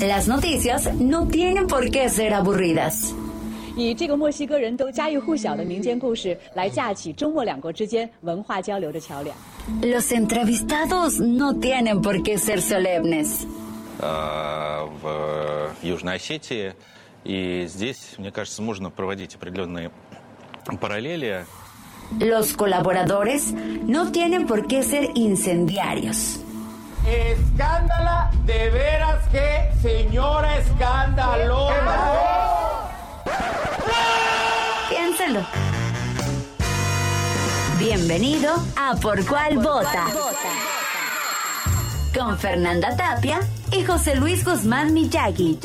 Las noticias no tienen por qué ser aburridas. 以这个墨西哥人都家喻户晓的民间故事来架起中墨两国之间文化交流的桥梁。 Los entrevistados no tienen por qué ser solemnes. э, в Южной Осетии. И здесь, мне кажется, можно проводить определенные параллели. Los colaboradores no tienen por qué ser incendiarios. Escándala, de veras que señora escandalosa. Piénsalo. Bienvenido a Por Cuál Vota. Con Fernanda Tapia y José Luis Guzmán Miyagi.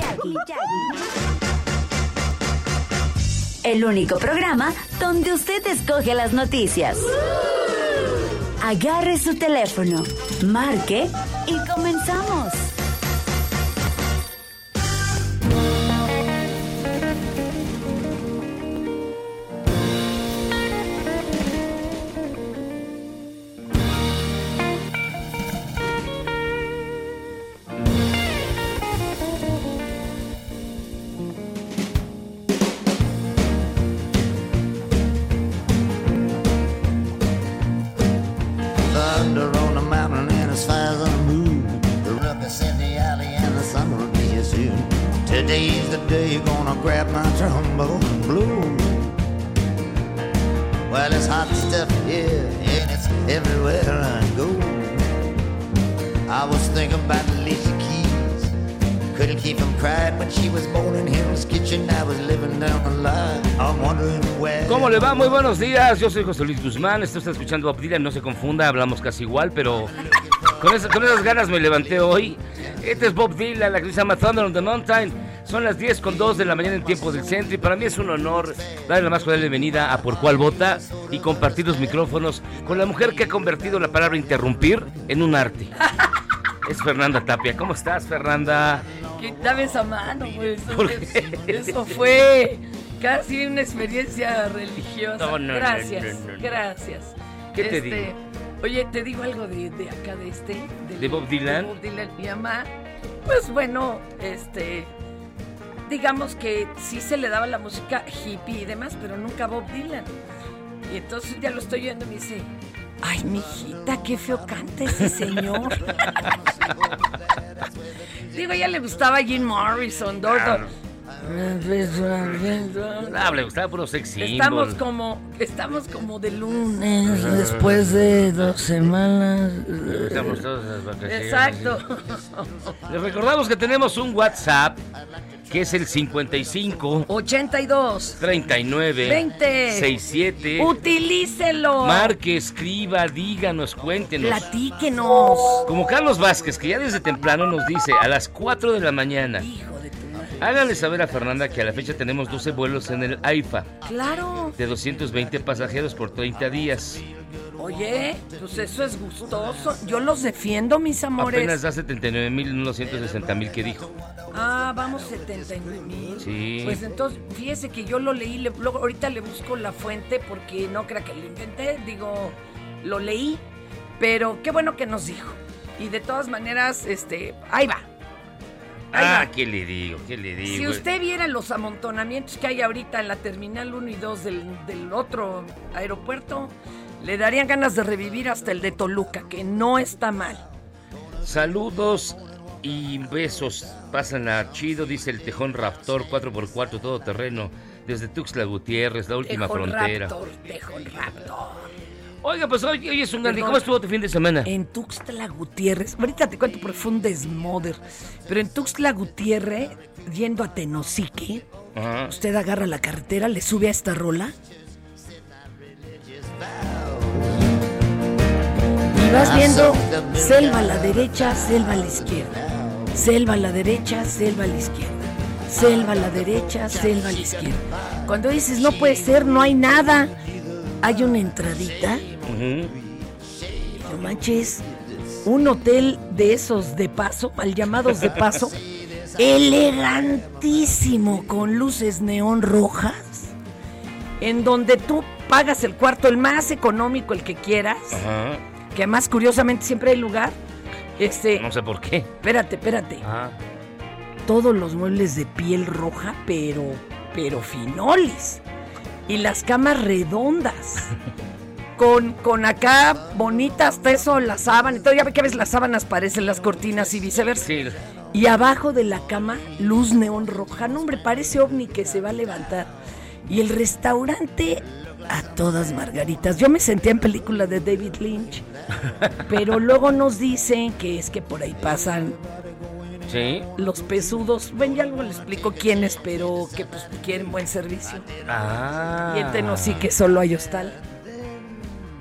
El único programa donde usted escoge las noticias. Agarre su teléfono, marque y comenzamos. Días. Yo soy José Luis Guzmán. Esto está escuchando Bob Dylan. No se confunda, hablamos casi igual, pero con, esa- con esas ganas me levanté hoy. Este es Bob Dylan, la que se llama Thunder on the Mountain. Son las 10 con 2 de la mañana en tiempo del centro y para mí es un honor darle la más cordial bienvenida a Por Cuál Vota y compartir los micrófonos con la mujer que ha convertido la palabra interrumpir en un arte. Es Fernanda Tapia. ¿Cómo estás, Fernanda? Dame esa mano, pues. ¿Por qué? Eso fue casi una experiencia religiosa. No, no, no, gracias, no, no, no. gracias. ¿Qué te Este, digo? Oye, te digo algo de, de acá, de este. ¿De Bob Dylan? de Bob Dylan. Mi mamá, pues bueno, este. Digamos que sí se le daba la música hippie y demás, pero nunca Bob Dylan. Y entonces ya lo estoy oyendo y me dice. Ay, mijita, qué feo canta ese señor. Digo, ya le gustaba Jim Morrison, Dordo. Ah, le gustaba puro sex Estamos como, estamos como de lunes, después de dos semanas. Estamos todos en las vacaciones. Exacto. Les recordamos que tenemos un WhatsApp que es el 55 82. 39 20. 67. Utilícelo. Marque, escriba, díganos, cuéntenos. Platíquenos. Como Carlos Vázquez, que ya desde temprano nos dice a las 4 de la mañana. Hijo Háganle saber a Fernanda que a la fecha tenemos 12 vuelos en el AIFA Claro. de 220 pasajeros por 30 días. Oye, pues eso es gustoso. Yo los defiendo, mis amores. Apenas da 79 mil, no los 160 mil que dijo. Ah, vamos 79 mil. Sí. Pues entonces, fíjese que yo lo leí, le- ahorita le busco la fuente porque no crea que lo inventé, digo, lo leí, pero qué bueno que nos dijo. Y de todas maneras, este, ahí va. Ah. ¿qué le digo? ¿Qué le digo? Si usted viera los amontonamientos que hay ahorita en la Terminal 1 y 2 del, del otro aeropuerto, le darían ganas de revivir hasta el de Toluca, que no está mal. Saludos y besos. Pásenla chido, dice el Tejón Raptor 4x4 todo terreno desde Tuxtla Gutiérrez, la última Tejón frontera. Raptor, Tejón Raptor. Oiga, pues hoy, hoy es un grande. Perdón. ¿Cómo estuvo tu fin de semana? En Tuxtla Gutiérrez, ahorita te cuento porque fue un desmoder, pero en Tuxtla Gutiérrez, yendo a Tenosique, Ajá. usted agarra la carretera, le sube a esta rola Y vas viendo selva a la derecha, selva a la izquierda. Selva a la derecha, selva a la izquierda. Selva a la derecha, selva a la izquierda. Cuando dices, no puede ser, no hay nada. Hay una entradita. No manches. Un hotel de esos de paso, mal llamados de paso. elegantísimo, con luces neón rojas. En donde tú pagas el cuarto, el más económico, el que quieras. Ajá. Que además, curiosamente, siempre hay lugar. Este. No sé por qué. Espérate, espérate. Todos los muebles de piel roja, pero. pero finoles. Y las camas redondas. Con, con acá bonitas, hasta eso, la sábana. todo. Ya ve que a veces las sábanas parecen las cortinas y viceversa. Sí. Y abajo de la cama, luz neón roja. No, hombre, parece ovni que se va a levantar. Y el restaurante a todas margaritas. Yo me sentía en película de David Lynch. Pero luego nos dicen que es que por ahí pasan Sí. los pesudos. Ven, ya luego le explico quiénes, pero que pues quieren buen servicio. Ah. Y en sí que solo hay hostal.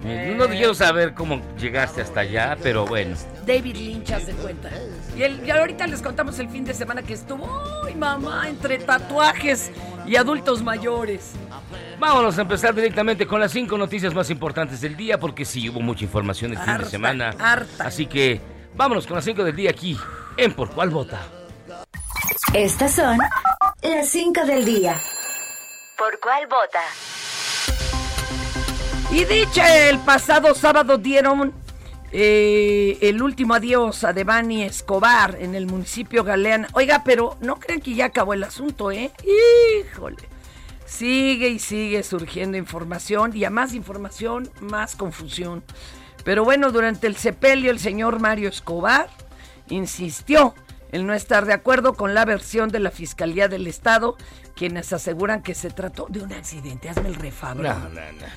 Eh, No quiero saber cómo llegaste hasta allá, pero bueno. David Lynch, haz de cuenta. Y, el, y ahorita les contamos el fin de semana que estuvo, ¡ay, mamá! Entre tatuajes y adultos mayores. Vámonos a empezar directamente con las cinco noticias más importantes del día, porque sí hubo mucha información el fin de semana. harta. Así que vámonos con las cinco del día aquí, en Por Cuál Vota. Estas son las 5 del día. ¿Por cuál vota? Y dicho el pasado sábado dieron eh, el último adiós a Devani Escobar en el municipio Galeana. Oiga, pero no crean que ya acabó el asunto, ¿eh? Híjole. Sigue y sigue surgiendo información y a más información, más confusión. Pero bueno, durante el sepelio el señor Mario Escobar insistió en no estar de acuerdo con la versión de la Fiscalía del Estado, quienes aseguran que se trató de un accidente. Hazme el refabro. No, no, no.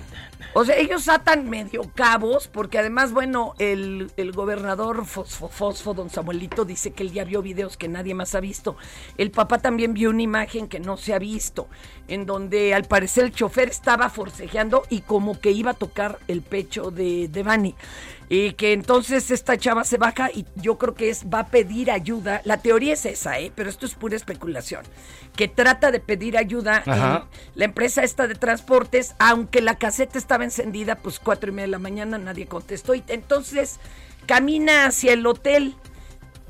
O sea, ellos atan medio cabos, porque además, bueno, el, el gobernador Fosfo, Fosfo, don Samuelito, dice que él ya vio videos que nadie más ha visto. El papá también vio una imagen que no se ha visto, en donde al parecer el chofer estaba forcejeando y como que iba a tocar el pecho de, de Bani. Y que entonces esta chava se baja y yo creo que es, va a pedir ayuda. La teoría es esa, ¿eh? pero esto es pura especulación. Que trata de pedir ayuda en la empresa esta de transportes, aunque la caseta estaba encendida, pues cuatro y media de la mañana nadie contestó. Y entonces camina hacia el hotel.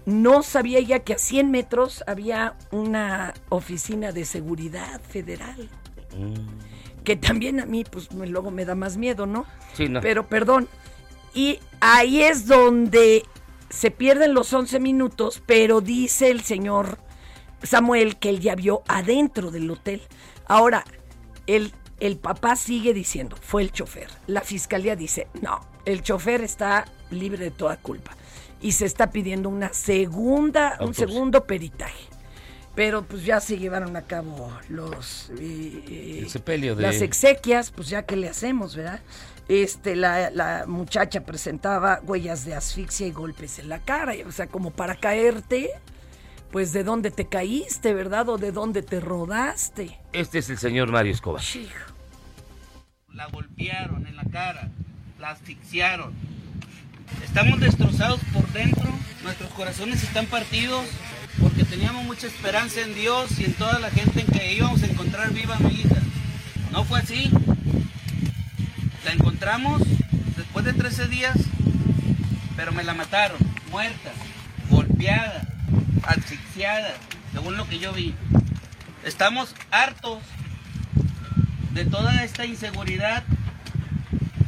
No sabía ya que a 100 metros había una oficina de seguridad federal. Que también a mí, pues luego me da más miedo, ¿no? Sí, no. Pero perdón. Y ahí es donde se pierden los 11 minutos, pero dice el señor Samuel que él ya vio adentro del hotel. Ahora, el, el papá sigue diciendo, fue el chofer. La fiscalía dice, no, el chofer está libre de toda culpa. Y se está pidiendo una segunda, un segundo peritaje. Pero pues ya se llevaron a cabo los eh, eh, de- las exequias, pues ya que le hacemos, ¿verdad? Este, la, la muchacha presentaba huellas de asfixia y golpes en la cara, o sea, como para caerte, pues de dónde te caíste, ¿verdad? O de dónde te rodaste. Este es el señor Mario Escobar. Hijo. la golpearon en la cara, la asfixiaron. Estamos destrozados por dentro, nuestros corazones están partidos porque teníamos mucha esperanza en Dios y en toda la gente en que íbamos a encontrar viva a mi hija. No fue así. La encontramos después de 13 días, pero me la mataron, muerta, golpeada, asfixiada, según lo que yo vi. Estamos hartos de toda esta inseguridad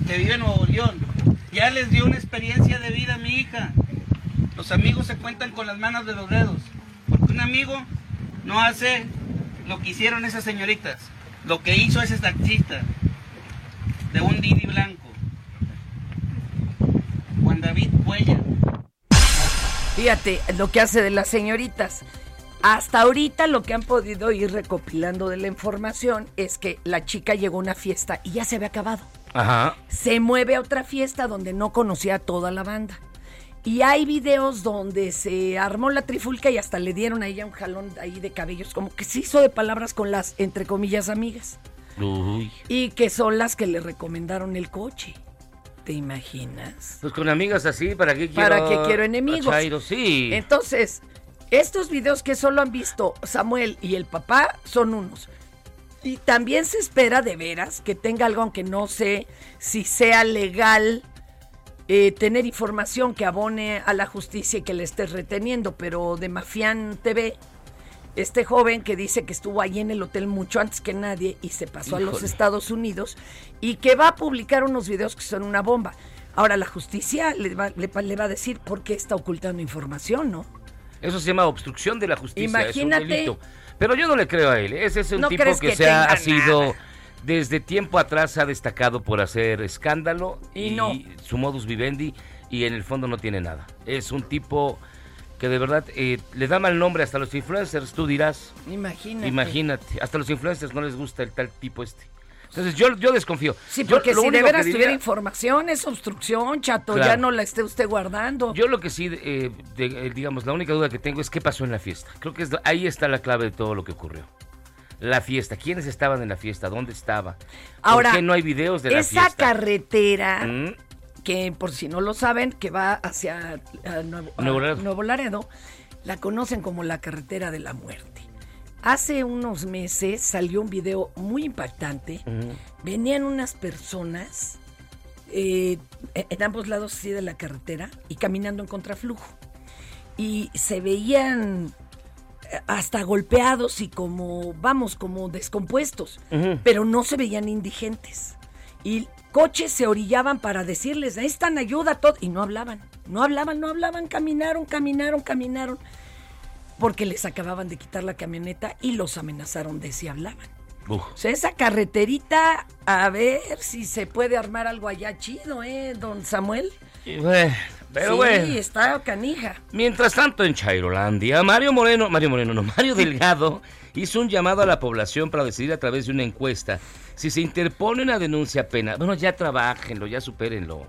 que vive Nuevo León. Ya les dio una experiencia de vida a mi hija. Los amigos se cuentan con las manos de los dedos. Porque un amigo no hace lo que hicieron esas señoritas. Lo que hizo ese taxista de un Didi blanco. Juan David Cuella. Fíjate lo que hace de las señoritas. Hasta ahorita lo que han podido ir recopilando de la información es que la chica llegó a una fiesta y ya se había acabado. Ajá. se mueve a otra fiesta donde no conocía a toda la banda. Y hay videos donde se armó la trifulca y hasta le dieron a ella un jalón ahí de cabellos, como que se hizo de palabras con las, entre comillas, amigas. Uy. Y que son las que le recomendaron el coche. ¿Te imaginas? Pues con amigas así, ¿para qué quiero? ¿Para qué quiero enemigos? Chairo, sí. Entonces, estos videos que solo han visto Samuel y el papá son unos. Y también se espera de veras que tenga algo, aunque no sé si sea legal eh, tener información que abone a la justicia y que le esté reteniendo, pero de Mafián TV, este joven que dice que estuvo ahí en el hotel mucho antes que nadie y se pasó a los. Estados Unidos y que va a publicar unos videos que son una bomba. Ahora la justicia le va, le va- le va a decir por qué está ocultando información, ¿no? Eso se llama obstrucción de la justicia. Imagínate. Es un delito. Pero yo no le creo a él. Ese es un ¿No tipo que, que se ha, sido. Desde tiempo atrás ha destacado por hacer escándalo Y no. su modus vivendi y en el fondo no tiene nada. Es un tipo que de verdad eh, le da mal nombre hasta los influencers, tú dirás. Imagínate. Imagínate, hasta los influencers no les gusta el tal tipo este. Entonces yo, yo desconfío. Sí, porque si de veras tuviera información es obstrucción, chato, Claro. ya no la esté usted guardando. Yo lo que sí, eh, de- eh, digamos, la única duda que tengo es qué pasó en la fiesta. Creo que es, ahí está la clave de todo lo que ocurrió. La fiesta, ¿quiénes estaban en la fiesta? ¿Dónde estaba? Ahora, ¿Por qué no hay videos de la Esa fiesta? carretera, Mm, que por si no lo saben, que va hacia Nuevo, Nuevo Laredo. Nuevo Laredo, la conocen como la carretera de la muerte. Hace unos meses salió un video muy impactante. Venían unas personas eh, en ambos lados así de la carretera y caminando en contraflujo. Y se veían eh, hasta golpeados y como, vamos, como descompuestos, pero no se veían indigentes. Y coches se orillaban para decirles, necesitan ayuda, todo, y no hablaban, no hablaban, no hablaban, caminaron, caminaron, caminaron, porque les acababan de quitar la camioneta y los amenazaron de si hablaban. uf. O sea, esa carreterita, a ver si se puede armar algo allá chido, ¿eh, don Samuel? Bueno, pero sí, bueno. está canija. Mientras tanto, en Chairolandia, Mario Moreno, Mario Moreno, no, Mario Delgado hizo un llamado a la población para decidir a través de una encuesta si se interpone una denuncia penal. Bueno, ya trabajenlo, ya supérenlo.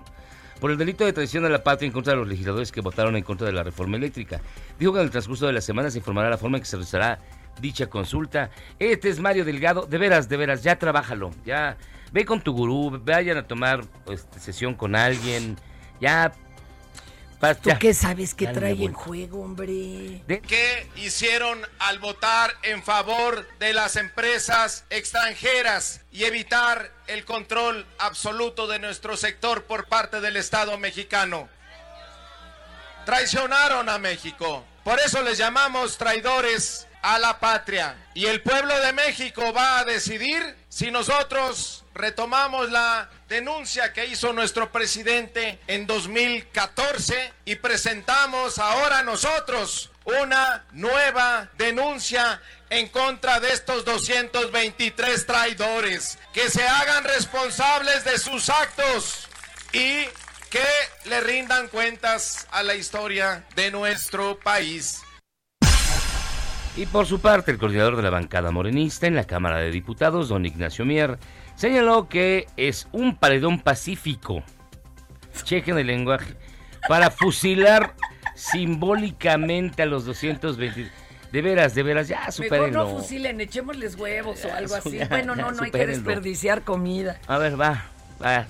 Por el delito de traición a la patria en contra de los legisladores que votaron en contra de la reforma eléctrica. Dijo que en el transcurso de la semana se informará la forma en que se realizará dicha consulta. Este es Mario Delgado. De veras, de veras, ya trabájalo. Ya ve con tu gurú, vayan a tomar pues, sesión con alguien. Ya. ¿Tú ya. qué sabes que Dale trae en juego, hombre? ¿Qué hicieron al votar en favor de las empresas extranjeras y evitar el control absoluto de nuestro sector por parte del Estado mexicano? Traicionaron a México. Por eso les llamamos traidores a la patria. Y el pueblo de México va a decidir si nosotros retomamos la denuncia que hizo nuestro presidente en 2014 y presentamos ahora nosotros una nueva denuncia en contra de estos 223 traidores. Que se hagan responsables de sus actos y que le rindan cuentas a la historia de nuestro país. Y por su parte, el coordinador de la bancada morenista en la Cámara de Diputados, don Ignacio Mier, señaló que es un paredón pacífico. Chequen el lenguaje. Para fusilar simbólicamente a los 220. De veras, de veras, ya Mejor supérenlo. no fusilen, echémosles huevos o algo así. ya, bueno, no, ya, no hay que desperdiciar comida. A ver, va, va.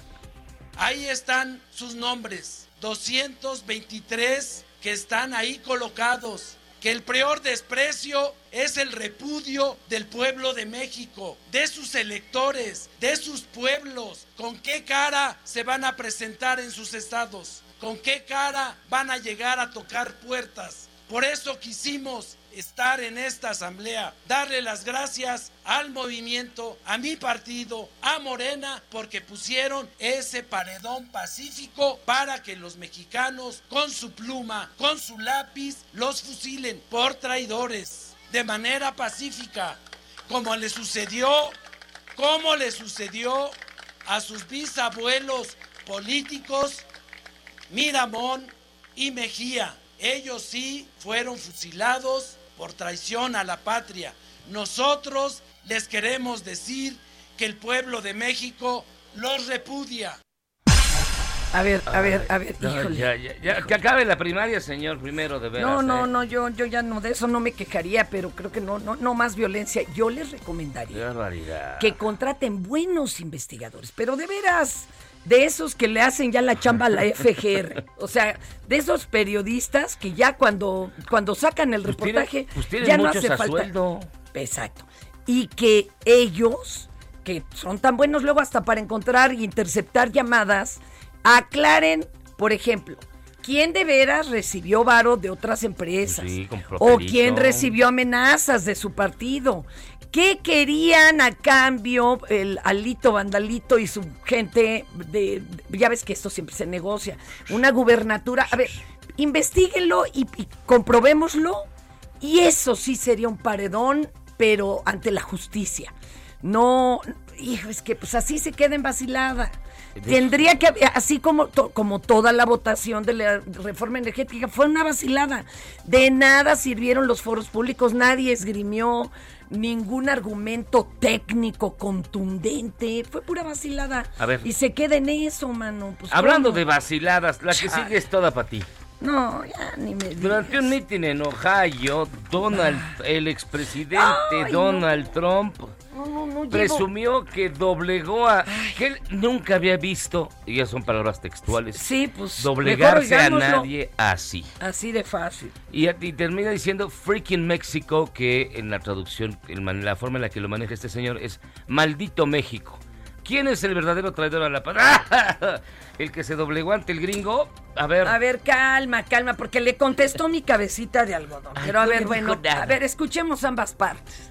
Ahí están sus nombres, 223 que están ahí colocados. Que el peor desprecio es el repudio del pueblo de México, de sus electores, de sus pueblos. ¿Con qué cara se van a presentar en sus estados? ¿Con qué cara van a llegar a tocar puertas? Por eso quisimos estar en esta asamblea, darle las gracias al movimiento, a mi partido, a Morena, porque pusieron ese paredón pacífico para que los mexicanos con su pluma, con su lápiz, los fusilen por traidores, de manera pacífica, como le sucedió, como le sucedió a sus bisabuelos políticos Miramón y Mejía. Ellos sí fueron fusilados por traición a la patria. Nosotros les queremos decir que el pueblo de México los repudia. A ver, a ver, a ver, No, híjole. ya, ya, ya, que acabe la primaria, señor, primero, de veras. No, no, ¿eh? no, yo, yo ya no, de eso no me quejaría, pero creo que no, no, no más violencia. Yo les recomendaría que contraten buenos investigadores, pero de veras, de esos que le hacen ya la chamba a la FGR. O sea, de esos periodistas que ya cuando, cuando sacan el Pues reportaje, tienen- pues ya no hace falta. sueldo. Exacto. Y que ellos, que son tan buenos luego hasta para encontrar e interceptar llamadas, aclaren, por ejemplo, quién de veras recibió varo de otras empresas Sí, o quién recibió amenazas de su partido. ¿Qué querían a cambio el Alito Vandalito y su gente? De, de- ya ves que esto siempre se negocia. Una gubernatura. A ver, investiguenlo y, y comprobémoslo. Y eso sí sería un paredón, pero ante la justicia. No, hijo, es que pues así se queda en vacilada. Tendría que, haber- así como, to- como toda la votación de la reforma energética, fue una vacilada. De nada sirvieron los foros públicos, nadie esgrimió ningún argumento técnico contundente, fue pura vacilada. A ver. Y se queda en eso, mano. pues, Hablando ¿cómo? de vaciladas, la que sigue es toda para ti. No, ya ni me digas. Durante un mitin en Ohio, Donald, el expresidente Ay, no. Donald Trump, No, no, no, llevo- presumió que doblegó a... que él nunca había visto, y ya son palabras textuales, Sí, pues. doblegarse a nadie así. Así de fácil. Y, y termina diciendo freaking México, que en la traducción, man- la forma en la que lo maneja este señor es maldito México. ¿Quién es el verdadero traidor a la paz? ¿El que se doblegó ante el gringo? A ver. A ver, calma, calma, porque le contestó mi cabecita de algodón. Pero a ver, bueno, nada. a ver, escuchemos ambas partes.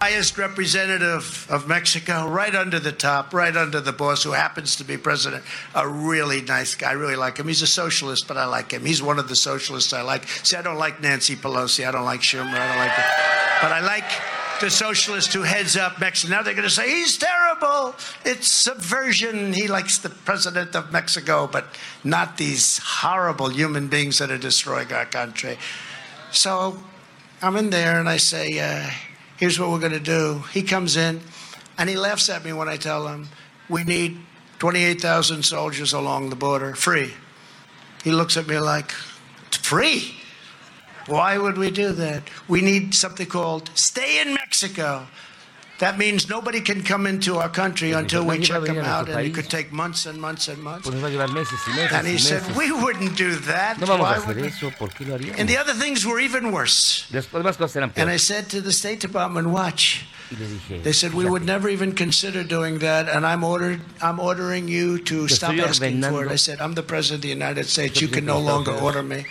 Highest representative of Mexico, right under the top, right under the boss, who happens to be president. A really nice guy. I really like him. He's a socialist, but I like him. He's one of the socialists I like. See, I don't like Nancy Pelosi. I don't like Schumer. I don't like that. But I like the socialist who heads up Mexico. Now they're going to say he's terrible. It's subversion. He likes the president of Mexico, but not these horrible human beings that are destroying our country. So I'm in there and I say, uh, here's what we're going to do. He comes in and he laughs at me when I tell him we need 28,000 soldiers along the border, free. He looks at me like, free? Why would we do that? We need something called stay in Mexico. That means nobody can come into our country until we check them out, and it could take months and months and months. Pues nos va a llevar meses y meses And he y said, we wouldn't do that. No vamos Why a hacer we?" eso, ¿por qué lo haríamos? And the other things were even worse. Las cosas eran And I said to the State Department, watch. Y le dije, They said we would never even consider doing that, and I'm ordered. I'm ordering you to Te stop asking for it. I said I'm the president of the United States. You can no longer order me.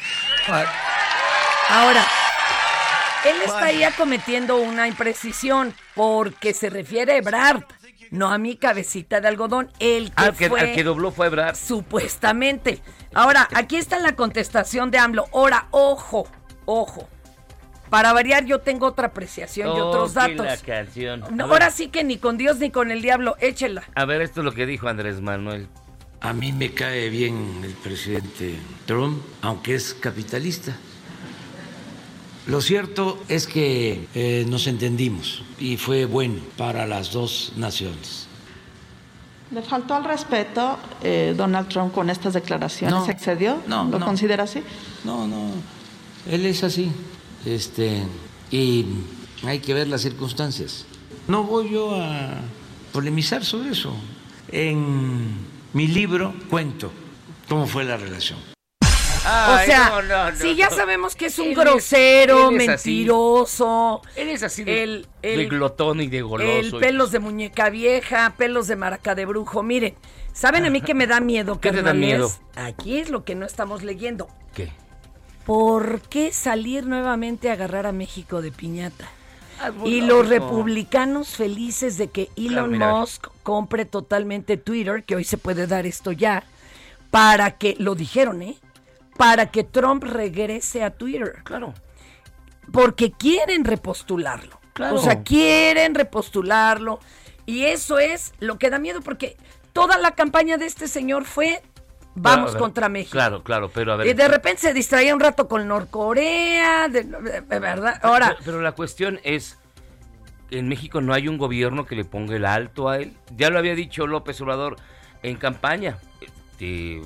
But Ahora, él está ahí cometiendo una imprecisión porque se refiere a Ebrard, no a mi cabecita de algodón. El que al, que, fue al que dobló fue Ebrard. supuestamente. Ahora, aquí está la contestación de AMLO. Ahora, ojo, ojo. Para variar, yo tengo otra apreciación y otros Oh, que la datos. canción. No, ahora sí que ni con Dios ni con el diablo, échela. A ver, esto es lo que dijo Andrés Manuel. A mí me cae bien el presidente Trump, aunque es capitalista. Lo cierto es que eh, nos entendimos y fue bueno para las dos naciones. ¿Le faltó al respeto eh, Donald Trump con estas declaraciones? No, ¿Se excedió? no, ¿Lo no. considera así? No, no, él es así. Este, y hay que ver las circunstancias. No voy yo a polemizar sobre eso. En mi libro cuento cómo fue la relación. Ay, o sea, no, no, no, si ya sabemos que es un grosero, así. mentiroso. Él es así de, El- de glotón y de goloso. El pelos de muñeca vieja, pelos de maraca de brujo. Miren, ¿saben a mí que me da miedo, ¿Qué te da miedo? Aquí es lo que no estamos leyendo. ¿Qué? ¿Por qué salir nuevamente a agarrar a México de piñata? Ah, Y los republicanos felices de que Elon mira. Musk compre totalmente Twitter, que hoy se puede dar esto ya, para que, lo dijeron, ¿eh? Para que Trump regrese a Twitter. Claro. Porque quieren repostularlo. Claro. O sea, quieren repostularlo. Y eso es lo que da miedo, porque toda la campaña de este señor fue vamos ver, contra México. Claro, claro, pero a ver. Y de repente se distraía un rato con Norcorea, de, de- de verdad. Ahora, Pero, pero la cuestión es, en México no hay un gobierno que le ponga el alto a él. Ya lo había dicho López Obrador en campaña. Este,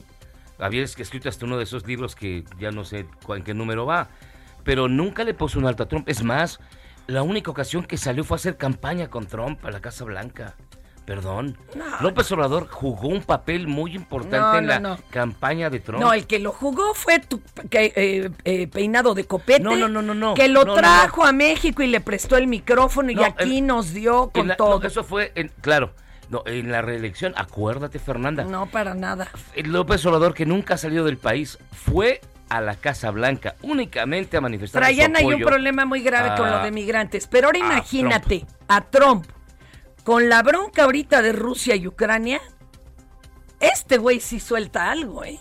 había escrito hasta uno de esos libros que ya no sé en qué número va. Pero nunca le puso un alto a Trump. Es más, la única ocasión que salió fue a hacer campaña con Trump a la Casa Blanca. Perdón. No, López Obrador jugó un papel muy importante No, en la campaña de Trump. No, el que lo jugó fue tu que, eh, eh, peinado de copete. No, no, no, no, no. Que lo trajo a México y le prestó el micrófono y aquí el- nos dio con todo. eso fue, en- claro, no, en la reelección, acuérdate Fernanda, No, para nada. López Obrador que nunca ha salido del país fue a la Casa Blanca únicamente a manifestar Traían ahí un problema muy grave con lo de migrantes. Pero ahora imagínate a Trump con la bronca ahorita de Rusia y Ucrania. Este güey sí suelta algo, ¿eh?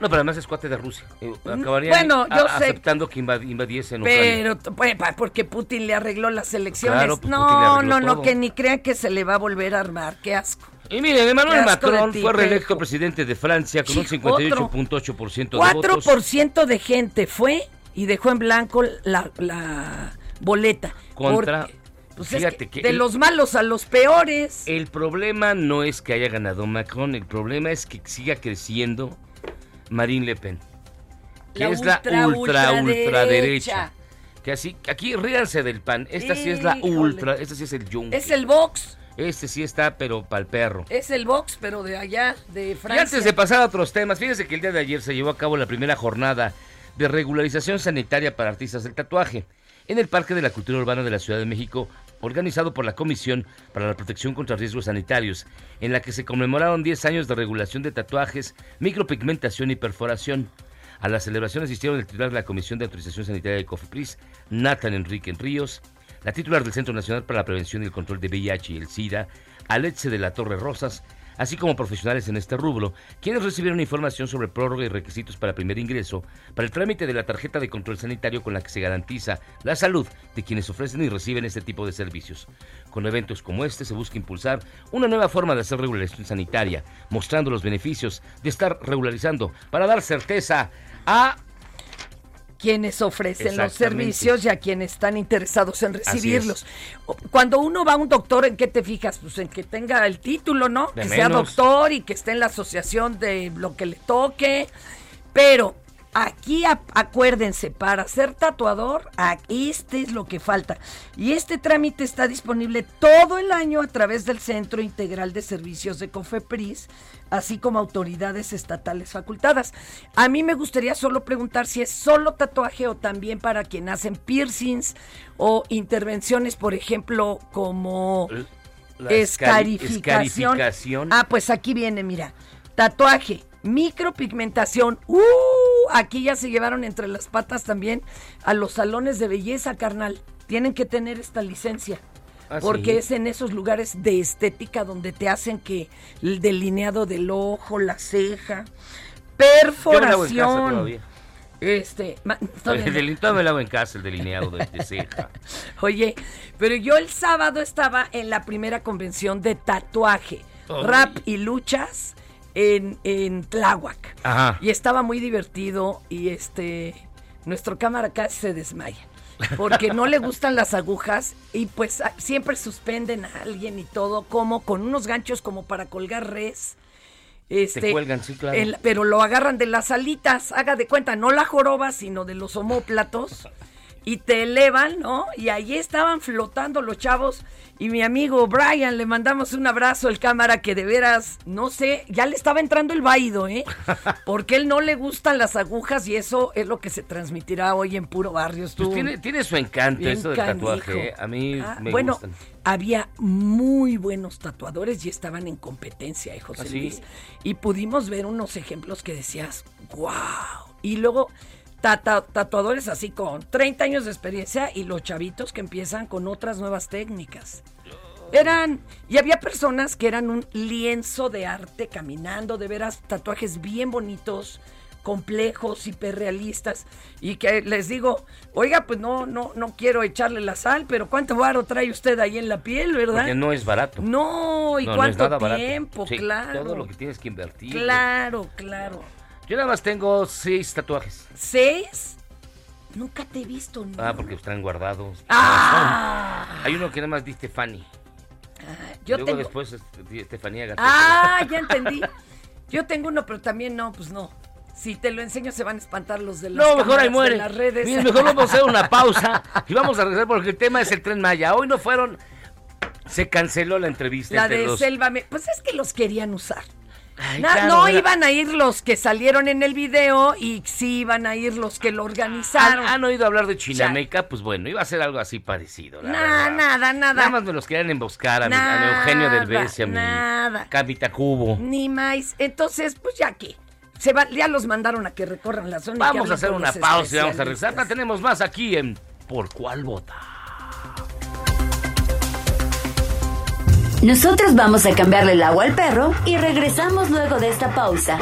No, pero además es cuate de Rusia. Eh, Acabarían bueno, yo a- sé. aceptando que invadi- invadiesen Ucrania. Pero pues, porque Putin le arregló las elecciones. Claro, pues, no, no, no, todo. que ni crean que se le va a volver a armar. Qué asco. Y miren, Emmanuel Macron ti, fue reelecto presidente de Francia con un Hijo, 58.8% de votos. 4% de gente fue y dejó en blanco la, la boleta. Contra- Porque, pues, es fíjate que que de el- los malos a los peores. El problema no es que haya ganado Macron, el problema es que siga creciendo Marine Le Pen, que La es la ultra, ultra, ultraderecha. ultraderecha. Que así, aquí ríanse del pan, esta sí es la ultra, esta sí es el yunque. Es el Vox, Este sí está, pero pa'l perro. es el Vox, pero de allá, de Y Francia. antes de pasar a otros temas, fíjense que el día de ayer se llevó a cabo la primera jornada de regularización sanitaria para artistas del tatuaje en el Parque de la Cultura Urbana de la Ciudad de México, organizado por la Comisión para la Protección contra Riesgos Sanitarios, en la que se conmemoraron 10 años de regulación de tatuajes, micropigmentación y perforación. A la celebración asistieron el titular de la Comisión de Autorización Sanitaria de COFEPRIS, Nathan Enrique Ríos, la titular del Centro Nacional para la Prevención y el Control de VIH y el SIDA, Alexe de la Torre Rosas, así como profesionales en este rubro, quienes recibieron información sobre prórroga y requisitos para primer ingreso para el trámite de la tarjeta de control sanitario con la que se garantiza la salud de quienes ofrecen y reciben este tipo de servicios. Con eventos como este se busca impulsar una nueva forma de hacer regularización sanitaria, mostrando los beneficios de estar regularizando para dar certeza a quienes ofrecen los servicios y a quienes están interesados en recibirlos. Cuando uno va a un doctor, ¿en qué te fijas? Pues en que tenga el título, ¿no? De que sea doctor y que esté en la asociación de lo que le toque. Pero aquí acuérdense, para ser tatuador, este es lo que falta. Y este trámite está disponible todo el año a través del Centro Integral de Servicios de COFEPRIS, así como autoridades estatales facultadas. A mí me gustaría solo preguntar si es solo tatuaje o también para quien hacen piercings o intervenciones, por ejemplo, como escari- escarificación. escarificación. Ah, pues aquí viene, mira. Tatuaje, micropigmentación. ¡Uh! Aquí ya se llevaron entre las patas también a los salones de belleza, carnal. Tienen que tener esta licencia. Ah, porque sí. es en esos lugares de estética donde te hacen que el delineado del ojo, la ceja, perforación. Este, El me lo hago en casa, el delineado de, de ceja. Oye, pero yo el sábado estaba en la primera convención de tatuaje, rap y luchas en, en Tláhuac. Ajá. Y estaba muy divertido y este, nuestro cámara casi se desmaya. Porque no le gustan las agujas y pues siempre suspenden a alguien y todo, como con unos ganchos como para colgar res. Este, cuelgan, sí, claro. el- pero lo agarran de las alitas, haga de cuenta, no la joroba, sino de los homóplatos, y te elevan, ¿no? Y ahí estaban flotando los chavos, y mi amigo Brian, le mandamos un abrazo al cámara que de veras, no sé, ya le estaba entrando el vaído, ¿eh? Porque él no le gustan las agujas y eso es lo que se transmitirá hoy en Puro Barrio. Pues tiene, tiene su encanto bien eso del canijo. tatuaje. A mí Ah, me bueno, gustan. había muy buenos tatuadores y estaban en competencia, ¿eh, José ¿Ah, sí? Luis? Y pudimos ver unos ejemplos que decías, wow. Y luego tatuadores así con 30 años de experiencia y los chavitos que empiezan con otras nuevas técnicas. Eran, y había personas que eran un lienzo de arte caminando, de veras tatuajes bien bonitos, complejos, hiperrealistas, y que les digo, oiga, pues no, no, no quiero echarle la sal, pero ¿cuánto varo trae usted ahí en la piel, verdad? Porque no es barato. No, ¿y No, cuánto tiempo? Sí, claro. Todo lo que tienes que invertir. Claro, claro. Yo nada más tengo seis tatuajes. ¿Seis? Nunca te he visto, ¿no? Ah, porque están guardados. Ah. Hay uno que nada más di Stefani. Yo Luego tengo... después este, Estefanía Gato. Ah, ya entendí. Yo tengo uno, pero también no, pues no. Si te lo enseño se van a espantar los de las No, mejor ahí de muere. las redes. Miren, mejor vamos a hacer una pausa y vamos a regresar porque el tema es el Tren Maya. Hoy no fueron Se canceló la entrevista. La entre de los- Selva, pues es que los querían usar. Ay, Na- claro, no iban a ir los que salieron en el video y sí iban a ir los que lo organizaron. ¿Han, han oído hablar de Chinameca? Pues bueno, iba a ser algo así parecido. la Nada, nada, nada. Nada más me los querían emboscar a, mi, a Eugenio Derbez y a mi nada. Capita Cubo. Ni más. Entonces, pues ya que. Se va, ya los mandaron a que recorran la zona. Vamos a hacer una pausa y vamos a regresar. La tenemos más aquí en Por Cuál Vota. Nosotros vamos a cambiarle el agua al perro y regresamos luego de esta pausa.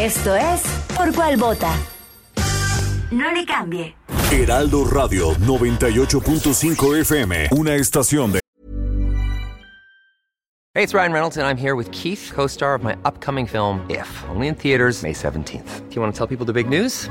Esto es Por Cuál Vota. No le cambie. Heraldo Radio 98.5 FM, una estación de Hey, it's Ryan Reynolds, and I'm here with Keith, co star of my upcoming film, If, only in theaters, May 17th. Do you want to tell people the big news?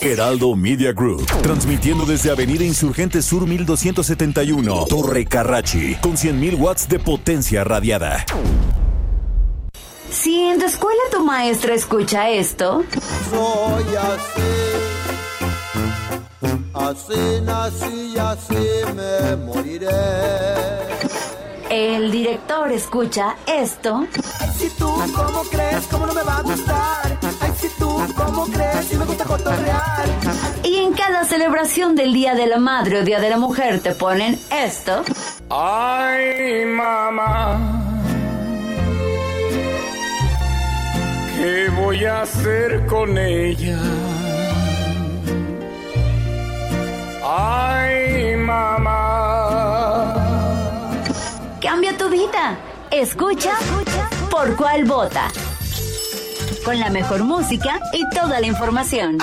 Heraldo Media Group, transmitiendo desde Avenida Insurgente Sur 1271, Torre Carrachi, con 100.000 watts de potencia radiada. Si en tu escuela tu maestra escucha esto, Soy así, así nací y así me moriré. el director escucha esto, Si tú, ¿cómo crees? ¿Cómo no me va a gustar? Tú, ¿cómo crees? Si me gusta cotorrear. y en cada celebración del Día de la Madre o Día de la Mujer te ponen esto, Ay, mamá. ¿Qué voy a hacer con ella? Ay, mamá. cambia tu vida. Escucha por cuál vota. Con la mejor música y toda la información.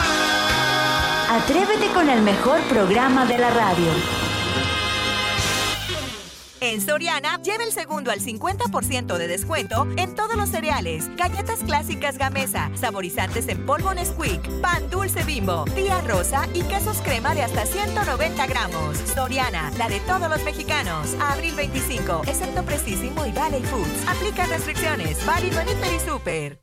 Atrévete con el mejor programa de la radio. En Soriana, lleva el segundo al 50% de descuento en todos los cereales, galletas clásicas Gamesa, saborizantes en polvo Nesquik, pan dulce bimbo, tía rosa y quesos crema de hasta 190 gramos. Soriana, la de todos los mexicanos. Abril 25, excepto Precisimo y Valley Foods. Aplica restricciones. Válido en y Super.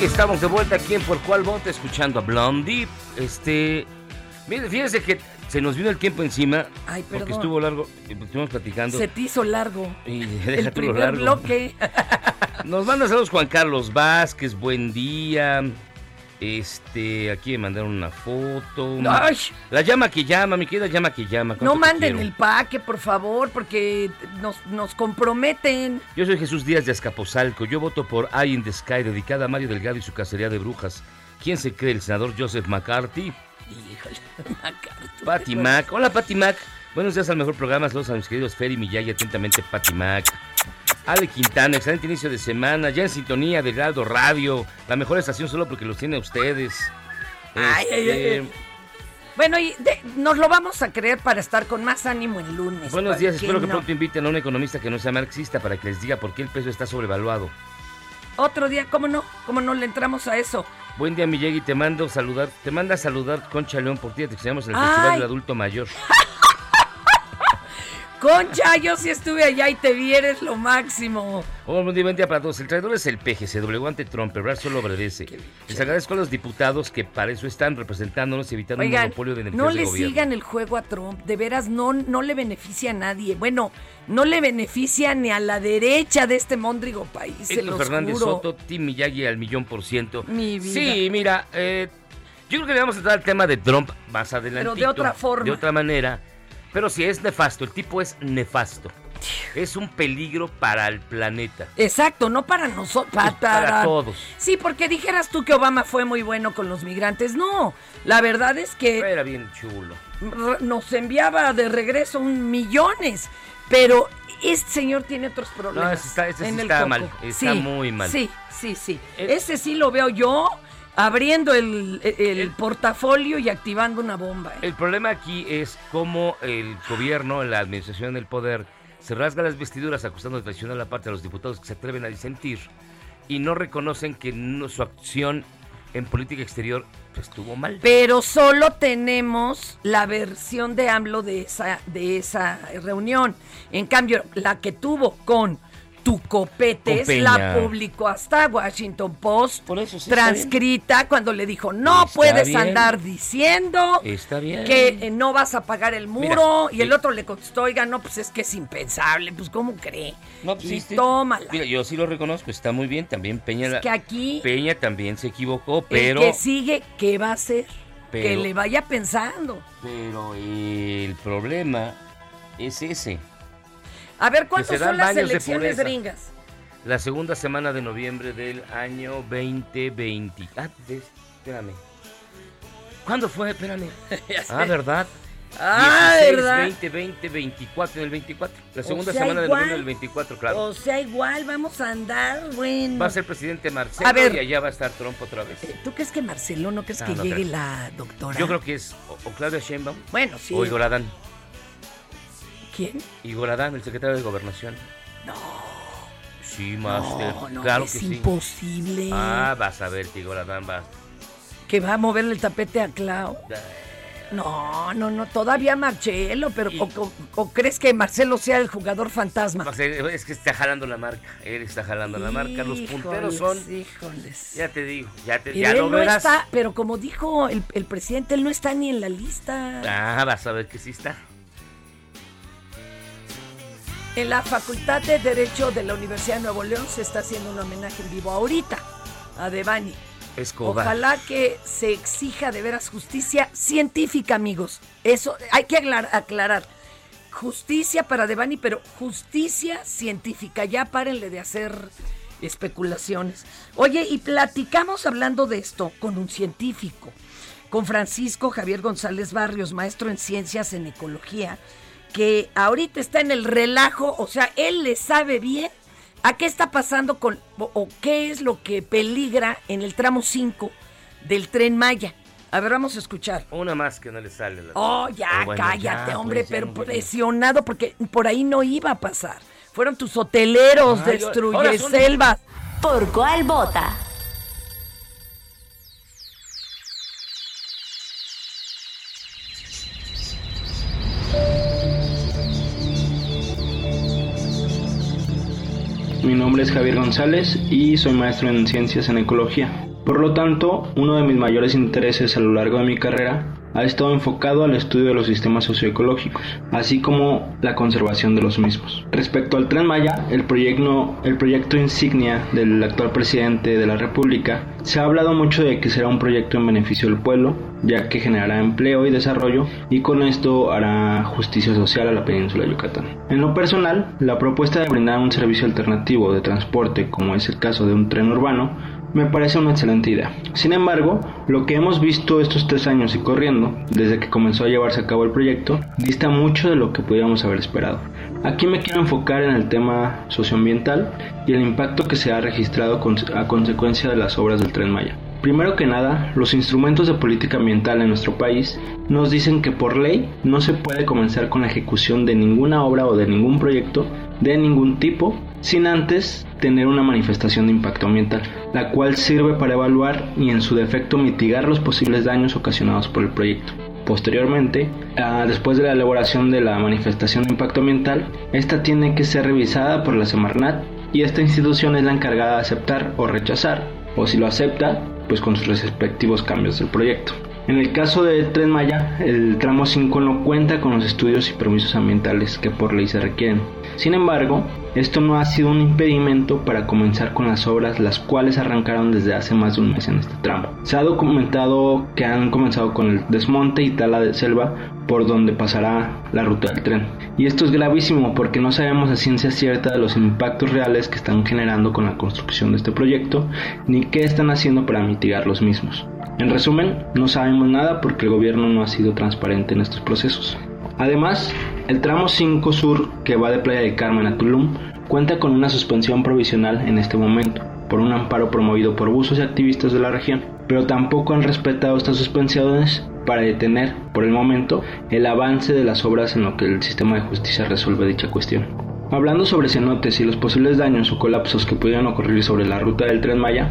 Estamos de vuelta aquí en Por Cuál Vota, escuchando a Blondie. Este. Mire, fíjense que se nos vino el tiempo encima. Ay, Porque perdón. estuvo largo. eh, Estuvimos platicando. Se te hizo largo. Y el primer largo. bloque. Nos manda saludos Juan Carlos Vázquez, buen día. Este, aquí me mandaron una foto. Ay. La llama que llama, mi querida llama que llama. No ¿cuánto te manden el paque, por favor, porque nos, nos comprometen. Yo soy Jesús Díaz de Azcapotzalco. Yo voto por Eye in the Sky, dedicada a Mario Delgado y su cacería de brujas. ¿Quién se cree? ¿El senador Joseph McCarthy? Patty Mac. Hola, Patty Mac. Buenos días al mejor programa. Saludos a mis queridos Fer y Miyagi. Atentamente, Patty Mac. Ale Quintana, excelente inicio de semana. Ya en sintonía de Heraldo Radio. La mejor estación solo porque los tiene a ustedes. Ay, ay, ay, ay. Bueno, y de- nos lo vamos a creer para estar con más ánimo el lunes. Buenos ¿por días, espero que pronto inviten a un economista que no sea marxista para que les diga por qué el peso está sobrevaluado. Otro día, ¿cómo no? ¿Cómo no le entramos a eso? Buen día, Miyagi, te mando saludar, te manda a saludar Concha León por ti, te el. Festival del Adulto Mayor. Concha, yo sí estuve allá y te vi, eres lo máximo. Oh, día, buen día para todos. El traidor es el PGC, ante Trump, el solo obedece. Les agradezco a los diputados que para eso están representándonos y evitando un monopolio de energías no le gobierno. sigan el juego a Trump, de veras no, no le beneficia a nadie. Bueno, no le beneficia ni a la derecha de este móndrigo país, Héctor Fernández juro. Soto, Tim Miyagi al millón por ciento. Mi vida. Sí, mira, eh, yo creo que le vamos a dar el tema de Trump más adelante. Pero de otra forma. De otra manera. Pero sí, es nefasto. El tipo es nefasto. Es un peligro para el planeta. Exacto, no para nosotros, para, para todos. Sí, porque dijeras tú que Obama fue muy bueno con los migrantes. No, la verdad es que Era bien chulo. nos enviaba de regreso un millones, pero este señor tiene otros problemas. ese está- ese sí en el está coco. mal, está muy mal. Sí, sí, sí. Ese sí lo veo yo abriendo el, el portafolio y activando una bomba. ¿eh? El problema aquí es cómo el gobierno, la administración del poder, se rasga las vestiduras acusando de traición a la parte de los diputados que se atreven a disentir y no reconocen que no- su acción en política exterior estuvo mal. Pero solo tenemos la versión de AMLO de esa, de esa reunión. En cambio, la que tuvo con tu copetes Con la publicó hasta Washington Post, está transcrita cuando le dijo, no Está puedes bien. andar diciendo Está bien. que eh, no vas a pagar el muro. Mira, y el eh, otro le contestó, oiga, no, pues es que es impensable, pues ¿cómo cree? No, pues, y sí, sí. tómala. Mira, yo sí lo reconozco, está muy bien. También Peña, la- que aquí- Peña también se equivocó, pero, el que sigue, ¿qué va a hacer? que le vaya pensando. pero el problema es ese. A ver, se ¿cuántas dan son las elecciones gringas? La segunda semana de noviembre del año 2020. Ah, de- espérame. ¿Cuándo fue? Espérame. Ah, ¿verdad? Ah, 16, ¿verdad? 20, 20, 24 en el 24. La O segunda sea, semana de noviembre del 24, claro. O sea, igual vamos a andar, bueno. Va a ser presidente Marcelo A ver. y allá va a estar Trump otra vez. ¿Tú crees que Marcelo no crees Ah, que no llegue creo. la doctora? Yo creo que es o, o Claudia Sheinbaum Bueno, sí. o Igor Adán. ¿Quién? Igor Adán, el secretario de Gobernación. No. Sí, Master. No, no, claro es que sí. imposible. Ah, vas a ver Igor Adán va. Que va a moverle el tapete a Clau. No, no, no, todavía Marcelo, pero o, o- o crees que Marcelo sea el jugador fantasma? Es que está jalando la marca. Él está jalando la marca. Los punteros son. Híjoles, híjoles. Ya te digo, ya, te, Pero ya él lo no verás. está, pero como dijo el, el presidente, él no está ni en la lista. Ah, vas a ver que sí está. En la Facultad de Derecho de la Universidad de Nuevo León se está haciendo un homenaje en vivo ahorita a Devani. Escobar. Ojalá que se exija de veras justicia científica, amigos. Eso hay que aclar- aclarar. Justicia para Devani, pero justicia científica. Ya párenle de hacer especulaciones. Oye, y platicamos hablando de esto con un científico, con Francisco Javier González Barrios, maestro en ciencias en ecología, que ahorita está en el relajo, o sea, él le sabe bien a qué está pasando con, o, o qué es lo que peligra en el tramo 5 del tren Maya. A ver, vamos a escuchar. Una más que no le sale. La... Oh, ya, bueno, cállate, ya, hombre, pues, pero presionado porque por ahí no iba a pasar. Fueron tus hoteleros, Ay, destruye son- selvas. ¿Por cuál vota? Mi nombre es Javier González y soy maestro en ciencias en ecología. Por lo tanto, uno de mis mayores intereses a lo largo de mi carrera ha estado enfocado al estudio de los sistemas socioecológicos, así como la conservación de los mismos. Respecto al Tren Maya, el proyecto, insignia del actual presidente de la República, se ha hablado mucho de que será un proyecto en beneficio del pueblo, ya que generará empleo y desarrollo y con esto hará justicia social a la península de Yucatán. En lo personal, la propuesta de brindar un servicio alternativo de transporte, como es el caso de un tren urbano, me parece una excelente idea. Sin embargo, lo que hemos visto estos tres años y corriendo, desde que comenzó a llevarse a cabo el proyecto, dista mucho de lo que pudiéramos haber esperado. Aquí me quiero enfocar en el tema socioambiental y el impacto que se ha registrado a consecuencia de las obras del tren Maya. Primero que nada, los instrumentos de política ambiental en nuestro país nos dicen que por ley no se puede comenzar con la ejecución de ninguna obra o de ningún proyecto de ningún tipo sin antes tener una manifestación de impacto ambiental, la cual sirve para evaluar y en su defecto mitigar los posibles daños ocasionados por el proyecto. Posteriormente, ah, después de la elaboración de la manifestación de impacto ambiental, esta tiene que ser revisada por la Semarnat y esta institución es la encargada de aceptar o rechazar, o si lo acepta, pues con sus respectivos cambios del proyecto. En el caso de Tren Maya, el tramo 5 no cuenta con los estudios y permisos ambientales que por ley se requieren. Sin embargo, esto no ha sido un impedimento para comenzar con las obras, las cuales arrancaron desde hace más de un mes en este tramo. Se ha documentado que han comenzado con el desmonte y tala de selva por donde pasará la ruta del tren. Y esto es gravísimo porque no sabemos a ciencia cierta de los impactos reales que están generando con la construcción de este proyecto, ni qué están haciendo para mitigar los mismos. En resumen, no sabemos nada porque el gobierno no ha sido transparente en estos procesos. Además, el tramo 5 sur que va de Playa de Carmen a Tulum cuenta con una suspensión provisional en este momento, por un amparo promovido por buzos y activistas de la región, pero tampoco han respetado estas suspensiones para detener, por el momento, el avance de las obras en lo que el sistema de justicia resuelve dicha cuestión. Hablando sobre cenotes y los posibles daños o colapsos que pudieran ocurrir sobre la ruta del tren Maya,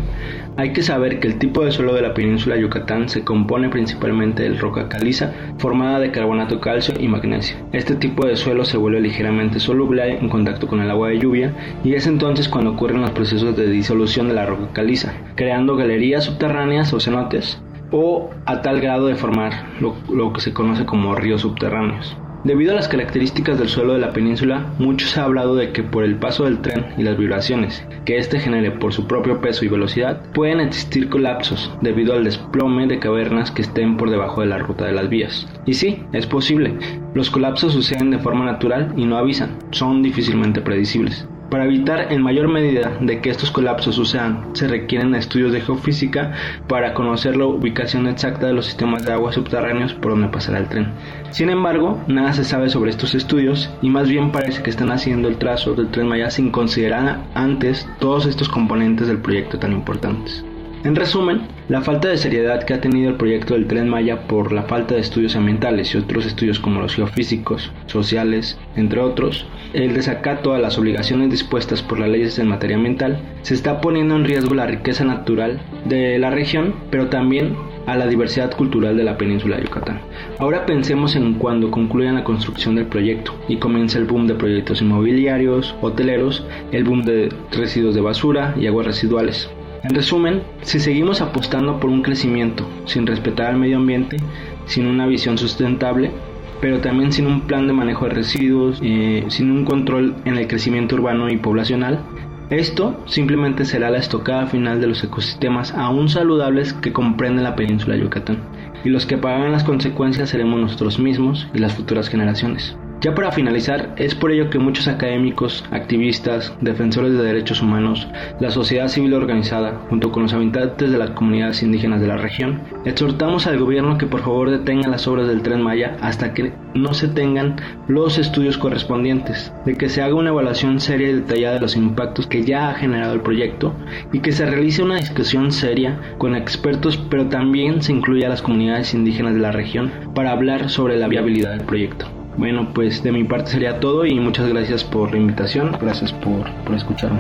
hay que saber que el tipo de suelo de la península Yucatán se compone principalmente de roca caliza formada de carbonato calcio y magnesio. Este tipo de suelo se vuelve ligeramente soluble en contacto con el agua de lluvia y es entonces cuando ocurren los procesos de disolución de la roca caliza, creando galerías subterráneas o cenotes o a tal grado de formar lo, lo que se conoce como ríos subterráneos. Debido a las características del suelo de la península, mucho se ha hablado de que por el paso del tren y las vibraciones que éste genere por su propio peso y velocidad, pueden existir colapsos debido al desplome de cavernas que estén por debajo de la ruta de las vías. Y sí, es posible. Los colapsos suceden de forma natural y no avisan, son difícilmente predecibles. Para evitar en mayor medida de que estos colapsos sucedan, se requieren estudios de geofísica para conocer la ubicación exacta de los sistemas de agua subterráneos por donde pasará el tren. Sin embargo, nada se sabe sobre estos estudios y más bien parece que están haciendo el trazo del tren Maya sin considerar antes todos estos componentes del proyecto tan importantes. En resumen, la falta de seriedad que ha tenido el proyecto del tren Maya por la falta de estudios ambientales y otros estudios como los geofísicos, sociales, entre otros, el desacato a las obligaciones dispuestas por las leyes en materia ambiental, se está poniendo en riesgo la riqueza natural de la región, pero también a la diversidad cultural de la península de Yucatán. Ahora pensemos en cuando concluyan la construcción del proyecto y comience el boom de proyectos inmobiliarios, hoteleros, el boom de residuos de basura y aguas residuales. En resumen, si seguimos apostando por un crecimiento sin respetar al medio ambiente, sin una visión sustentable, pero también sin un plan de manejo de residuos, eh, sin un control en el crecimiento urbano y poblacional, esto simplemente será la estocada final de los ecosistemas aún saludables que comprende la península de Yucatán, y los que pagan las consecuencias seremos nosotros mismos y las futuras generaciones. Ya para finalizar, es por ello que muchos académicos, activistas, defensores de derechos humanos, la sociedad civil organizada, junto con los habitantes de las comunidades indígenas de la región, exhortamos al gobierno que por favor detenga las obras del tren Maya hasta que no se tengan los estudios correspondientes, de que se haga una evaluación seria y detallada de los impactos que ya ha generado el proyecto y que se realice una discusión seria con expertos, pero también se incluya a las comunidades indígenas de la región para hablar sobre la viabilidad del proyecto. Bueno, pues de mi parte sería todo y muchas gracias por la invitación, gracias por, por escucharme.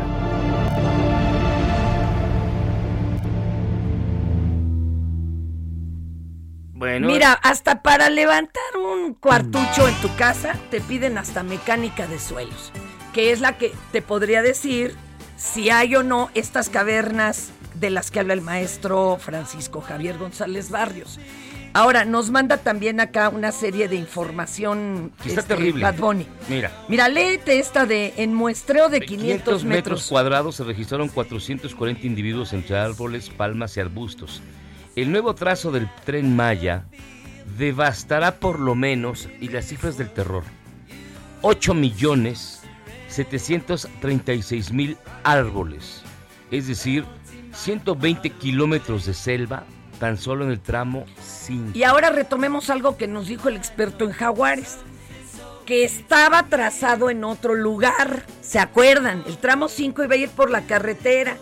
Bueno. Mira, hasta para levantar un cuartucho en tu casa te piden hasta mecánica de suelos, que es la que te podría decir si hay o no estas cavernas de las que habla el maestro Francisco Javier González Barrios. Ahora, nos manda también acá una serie de información. Está este, terrible. Bad Bunny. Mira. Mira, léete esta de en muestreo de 500, metros cuadrados se registraron 440 individuos entre árboles, palmas y arbustos. El nuevo trazo del tren Maya devastará por lo menos, y las cifras del terror, 8 millones 736 mil árboles, es decir, 120 kilómetros de selva tan solo en el tramo 5. Y ahora retomemos algo que nos dijo el experto en jaguares, que estaba trazado en otro lugar. ¿Se acuerdan? El tramo 5 iba a ir por la carretera.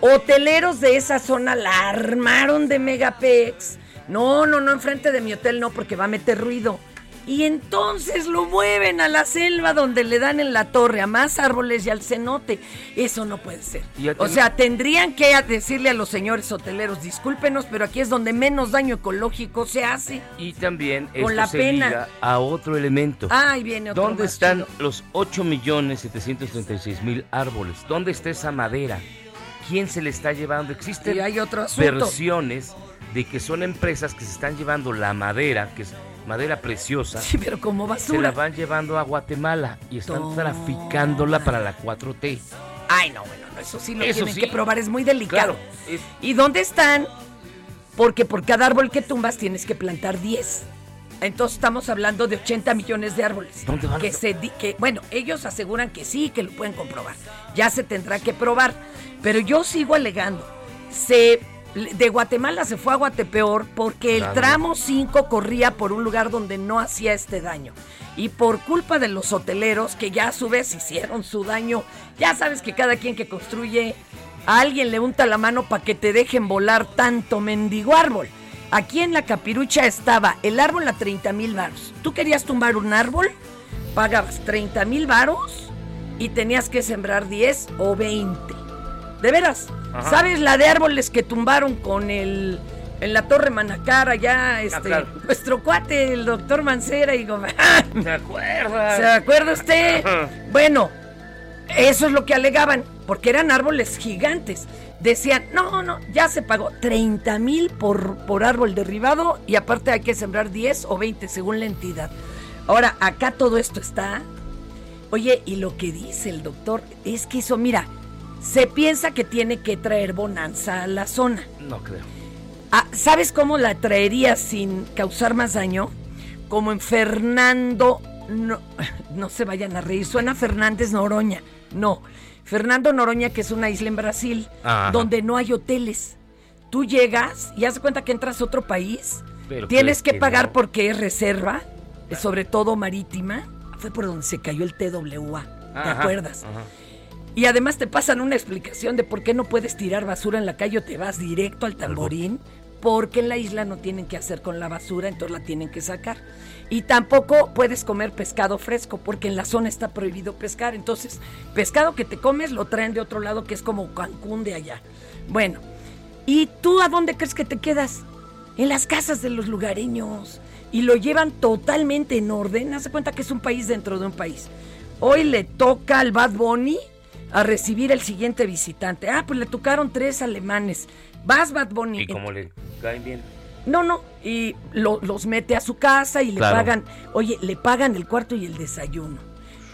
Hoteleros de esa zona la armaron de megapex. No, no, no, enfrente de mi hotel no, porque va a meter ruido. Y entonces lo mueven a la selva donde le dan en la torre a más árboles y al cenote. Eso no puede ser. O sea, tendrían que decirle a los señores hoteleros, discúlpenos, pero aquí es donde menos daño ecológico se hace. Y también Con esto la se pena. liga a otro elemento. Ay, viene otro ¿Dónde más están chido. los 8.736.000 árboles? ¿Dónde está esa madera? ¿Quién se le está llevando? Existen Y hay versiones de que son empresas que se están llevando la madera, que es madera preciosa. Sí, pero como Se la basura. van llevando a Guatemala y están Toma. traficándola para la 4T. Ay, no, bueno, no, eso sí lo Eso tienen sí. que probar, es muy delicado. Claro, es- ¿Y dónde están? Porque por cada árbol que tumbas tienes que plantar 10. Entonces estamos hablando de 80 millones de árboles. ¿Dónde van? Que se di- que, bueno, ellos aseguran que sí, que lo pueden comprobar. Ya se tendrá que probar. Pero yo sigo alegando. Se, de Guatemala se fue a Guatepeor porque el tramo 5 corría por un lugar donde no hacía este daño. Y por culpa de los hoteleros, que ya a su vez hicieron su daño, ya sabes que cada quien que construye a alguien le unta la mano para que te dejen volar tanto mendigo árbol. Aquí en la capirucha estaba el árbol a 30 mil varos. Tú querías tumbar un árbol, pagabas 30 mil varos y tenías que sembrar 10 o 20. De veras, Ajá. ¿sabes la de árboles que tumbaron con el en la Torre Manacara ya este claro. nuestro cuate el doctor Mancera y ¿Se acuerda? ¿Se acuerda usted? Ajá. Bueno, eso es lo que alegaban, porque eran árboles gigantes. Decían, no, no, ya se pagó 30 mil por, por árbol derribado y aparte hay que sembrar 10 o 20 según la entidad. Ahora, acá todo esto está. Oye, y lo que dice el doctor es que eso, mira, se piensa que tiene que traer bonanza a la zona. No creo. Ah, ¿Sabes cómo la traería sin causar más daño? Como en Fernando. No, no se vayan a reír, suena Fernández Noroña. No, Fernando Noroña, que es una isla en Brasil, Ajá. donde no hay hoteles. Tú llegas y haz cuenta que entras a otro país, Pero tienes que que pagar no. porque es reserva, eh, sobre todo marítima. Fue por donde se cayó el TWA, ¿te Ajá, acuerdas? ajá. Y además te pasan una explicación de por qué no puedes tirar basura en la calle o te vas directo al tamborín. Porque en la isla no tienen que hacer con la basura, entonces la tienen que sacar. Y tampoco puedes comer pescado fresco, porque en la zona está prohibido pescar. Entonces, pescado que te comes lo traen de otro lado, que es como Cancún de allá. Bueno, ¿y tú a dónde crees que te quedas? En las casas de los lugareños. Y lo llevan totalmente en orden. Haz de cuenta que es un país dentro de un país. Hoy le toca al Bad Bunny a recibir el siguiente visitante. Ah, pues le tocaron tres alemanes. Vas, Bad Bunny. Y como le caen bien. No, no. Y lo- los mete a su casa y le Claro. pagan. Oye, le pagan el cuarto y el desayuno.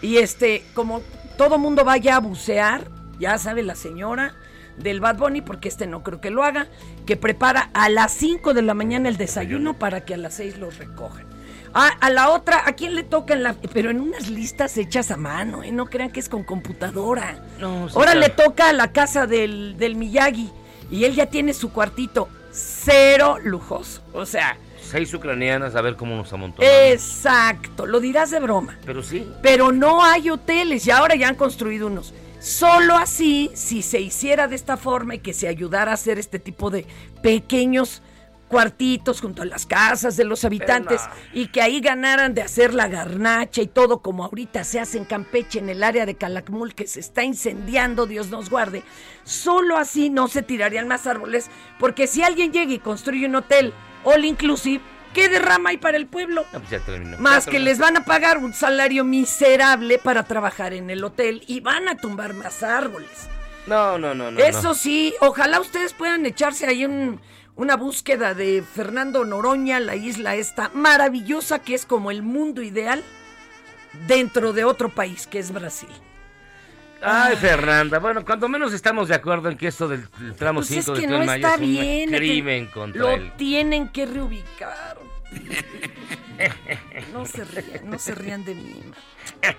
Y este, como todo mundo vaya a bucear, ya sabe la señora del Bad Bunny, porque este no creo que lo haga, que prepara a las 5 de la mañana el desayuno para que a las 6 los recojan. Ah, a la otra, ¿a quién le toca en la.? Pero en unas listas hechas a mano, ¿eh? No crean que es con computadora. No, sí, Ahora claro. le toca a la casa del, del Miyagi y él ya tiene su cuartito. Cero lujoso. O sea, Seis ucranianas a ver cómo nos amontonamos. exacto. Lo dirás de broma. Pero sí. Pero no hay hoteles y ahora ya han construido unos. Solo así, si se hiciera de esta forma y que se ayudara a hacer este tipo de pequeños cuartitos junto a las casas de los habitantes y que ahí ganaran de hacer la garnacha y todo como ahorita se hace en Campeche en el área de Calakmul que se está incendiando, Dios nos guarde. Solo así no se tirarían más árboles porque si alguien llega y construye un hotel all inclusive, ¿qué derrama hay para el pueblo? No, pues ya terminó. Más Ya que les van a pagar un salario miserable para trabajar en el hotel y van a tumbar más árboles. No, no, no, no. Eso no. sí, ojalá ustedes puedan echarse ahí un- una búsqueda de Fernando Noroña, la isla esta maravillosa que es como el mundo ideal dentro de otro país que es Brasil. Ay, Fernanda, bueno, cuando menos estamos de acuerdo en que esto del, del tramo Pues 5 es del que Tren no Maya está es un bien. crimen contra Lo él. tienen que reubicar. No se rían, no se rían de mí.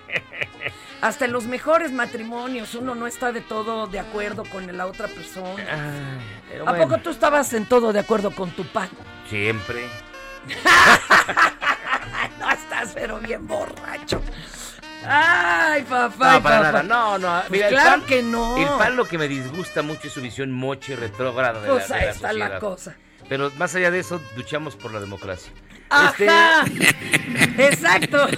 Hasta en los mejores matrimonios uno no está de todo de acuerdo con la otra persona. pero ¿A bueno. poco tú estabas en todo de acuerdo con tu pan? Siempre. no estás pero bien borracho. Ay, papá. No, para papá. nada. No, no. Pues Mira, el claro pan- que no. El pan lo que me disgusta mucho es su visión moche retrógrada de Pues la, de ahí la está la cosa. Pero más allá de eso, luchamos por la democracia. Este, Ajá. Exacto.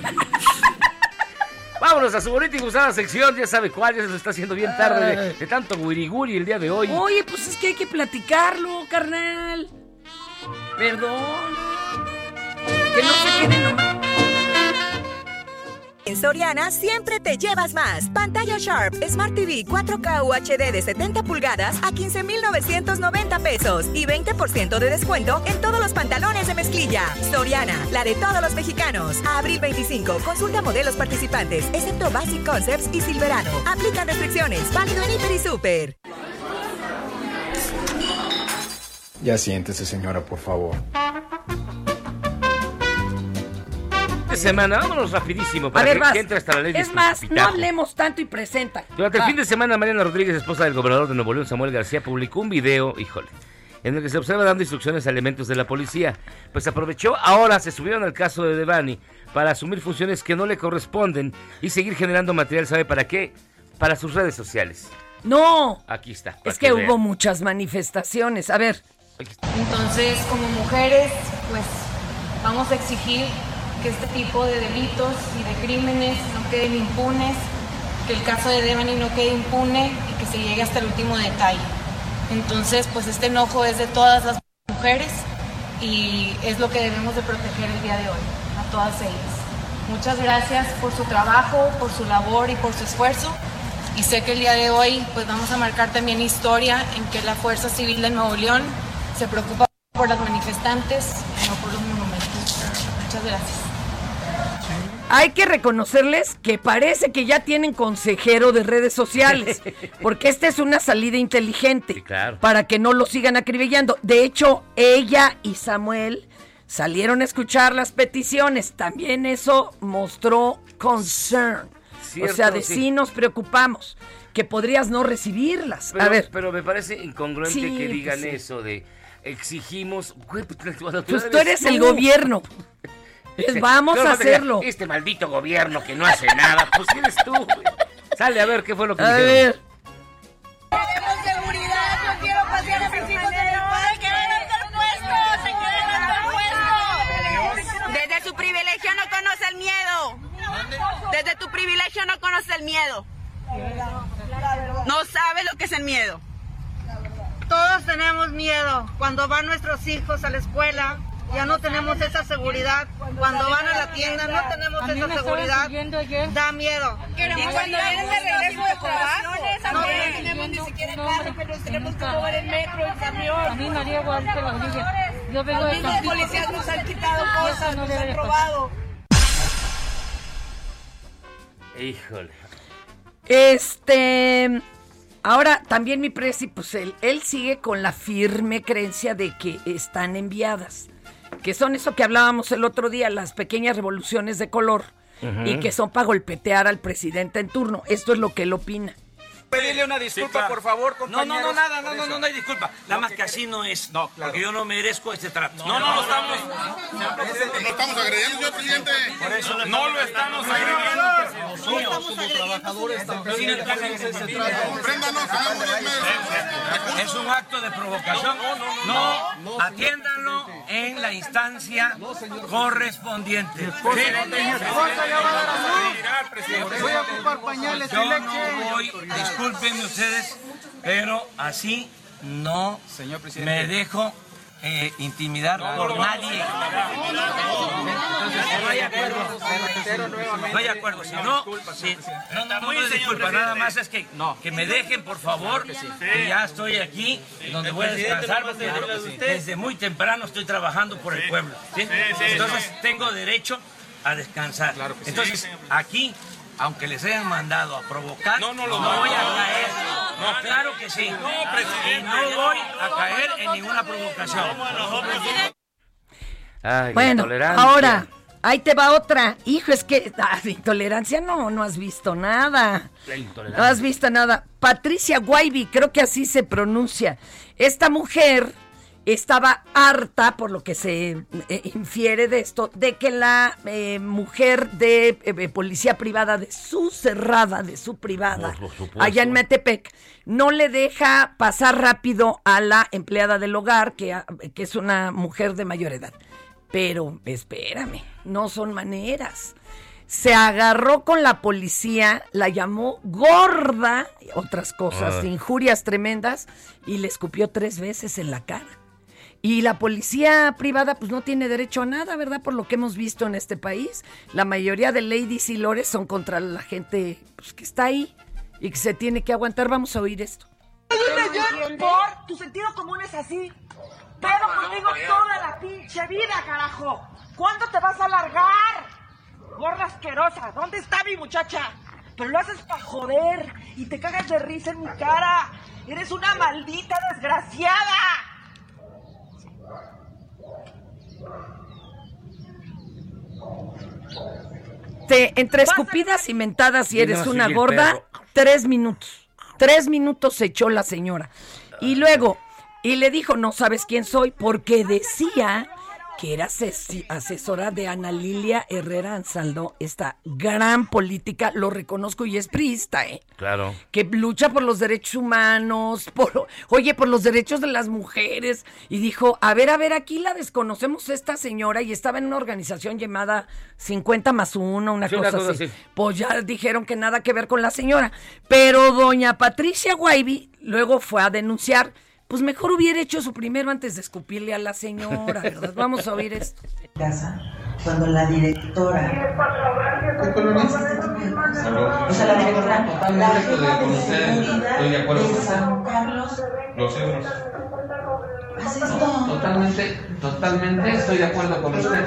Vámonos a su bonita y gustada sección, ya sabe cuál, ya se lo está haciendo bien tarde de, de tanto guiriguri el día de hoy. Oye, pues es que hay que platicarlo, carnal. Perdón. Que no se quede nomás. En Soriana siempre te llevas más. Pantalla Sharp Smart TV 4K UHD de 70 pulgadas a 15,990 pesos y 20% de descuento en todos los pantalones de mezclilla. Soriana, la de todos los mexicanos. A abril 25, consulta modelos participantes, excepto Basic Concepts y Silverano. Aplican restricciones, válido en Hiper y Super. Ya siéntese, señora, por favor. De semana, vámonos rapidísimo A para ver, que, vas. que entre hasta la ley de Es más, no hablemos tanto y presenta. Durante el fin de semana, Mariana Rodríguez, esposa del gobernador de Nuevo León, Samuel García, publicó un video, híjole, en el que se observa dando instrucciones a elementos de la policía. Pues aprovechó, ahora se subieron al caso de Devani para asumir funciones que no le corresponden y seguir generando material, ¿sabe para qué? para sus redes sociales. No, Aquí está. es que hubo muchas manifestaciones. A ver, Entonces, como mujeres, pues vamos a exigir que este tipo de delitos y de crímenes no queden impunes, que el caso de Devani no quede impune y que se llegue hasta el último detalle. Entonces, pues este enojo es de todas las mujeres y es lo que debemos de proteger el día de hoy, a todas ellas. Muchas gracias por su trabajo, por su labor y por su esfuerzo. Y sé que el día de hoy pues vamos a marcar también historia en que la Fuerza Civil de Nuevo León se preocupa por las manifestantes y no por los monumentos. Muchas gracias. Hay que reconocerles que parece que ya tienen consejero de redes sociales, porque esta es una salida inteligente claro. para que no lo sigan acribillando. De hecho, ella y Samuel salieron a escuchar las peticiones. También eso mostró concern. Cierto, o sea, de sí. sí nos preocupamos, que podrías no recibirlas. Pero, a ver, pero me parece incongruente Sí, que digan pues sí. eso de exigimos. Pues, pues tú eres el gobierno. Pues vamos a hacerlo. Este maldito gobierno que no hace nada. Pues eres tú. güey. Sale a ver qué fue lo que A dijeron. ver. Queremos seguridad, yo quiero pasear a mis hijos en el parque. Se quieren dar puestos, Desde su privilegio no conoce el miedo. Desde tu privilegio no conoce el miedo. No sabe lo que es el miedo. Todos tenemos miedo. Cuando van nuestros hijos a la escuela, ya no tenemos esa seguridad. Cuando van a la tienda, no tenemos esa seguridad. Da miedo. Y cuando vienen de regreso de trabajo, no tenemos ni siquiera carro, pero tenemos que mover el metro, el camión. A mí María. Yo vengo Los de policías nos han quitado cosas, no nos han robado. Híjole. Este. Ahora, también mi presi, pues él, él sigue con la firme creencia de que están enviadas. Que son eso que hablábamos el otro día, las pequeñas revoluciones de color. Y que son para golpetear al presidente en turno. Esto es lo que él opina. Pedirle una disculpa, por favor, No, no, no, nada, no, no, no, no hay disculpa. Nada más que así no es. No, claro. Porque yo no merezco este trato. No, no, no estamos. No estamos agrediendo, señor presidente. Por eso no lo estamos agrediendo. No estamos como trabajadores tampoco Es un acto de provocación. No, atiéndanlo en la instancia correspondiente. Voy a ocupar pañales Yo no voy, discúlpenme ustedes, pero así no me dejo eh, intimidar por nadie. Entonces, no hay acuerdo. No hay acuerdo. Si no, si- no, no, no, disculpa, nada más es que, que me dejen, por favor, que ya estoy aquí, donde voy a descansar, desde muy temprano estoy trabajando por el pueblo. ¿sí? Entonces, tengo derecho a descansar. Entonces, aquí, aunque les hayan mandado a provocar, no, lo voy a no. caer. No, claro que sí. Y no voy a caer en ninguna provocación. Ay, Bueno, ahora, ahí te va otra. Hijo, es que ah, de intolerancia no, no has visto nada. No has visto nada. Patricia Guaybi, creo que así se pronuncia. Esta mujer estaba harta, por lo que se eh, infiere de esto, de que la eh, mujer de eh, policía privada, de su cerrada, de su privada, allá en Metepec, no le deja pasar rápido a la empleada del hogar, que, ah, que es una mujer de mayor edad. Pero espérame, no son maneras. Se agarró con la policía, la llamó gorda, otras cosas, Ah. injurias tremendas, y le escupió tres veces en la cara. Y la policía privada pues no tiene derecho a nada, ¿verdad? Por lo que hemos visto en este país. La mayoría de ladies y lores son contra la gente pues, que está ahí y que se tiene que aguantar. Vamos a oír esto. Por tu sentido común es así. Pero contigo toda la pinche vida, carajo. ¿Cuándo te vas a largar? Gorda asquerosa, ¿dónde está mi muchacha? Pero lo haces para joder y te cagas de risa en mi cara. Eres una maldita desgraciada. Te, entre escupidas y mentadas y Y eres una gorda, tres minutos. Tres minutos se echó la señora. Y luego, y le dijo, no sabes quién soy, porque decía que era ases- asesora de Ana Lilia Herrera Ansaldo, esta gran política, lo reconozco y es priista, ¿eh? Claro. que lucha por los derechos humanos, por, oye, por los derechos de las mujeres, y dijo, a ver, a ver, aquí la desconocemos esta señora, y estaba en una organización llamada 50 más 1, una, Sí, cosa, una cosa así. así. Pues ya dijeron que nada que ver con la señora, pero doña Patricia Guaybi luego fue a denunciar, pues mejor hubiera hecho su primero antes de escupirle a la señora, ¿verdad? Vamos a oír esto. casa cuando la directora o sea la directora la jefa de seguridad de San Carlos Los euros. hace esto Totalmente, totalmente estoy de acuerdo con usted.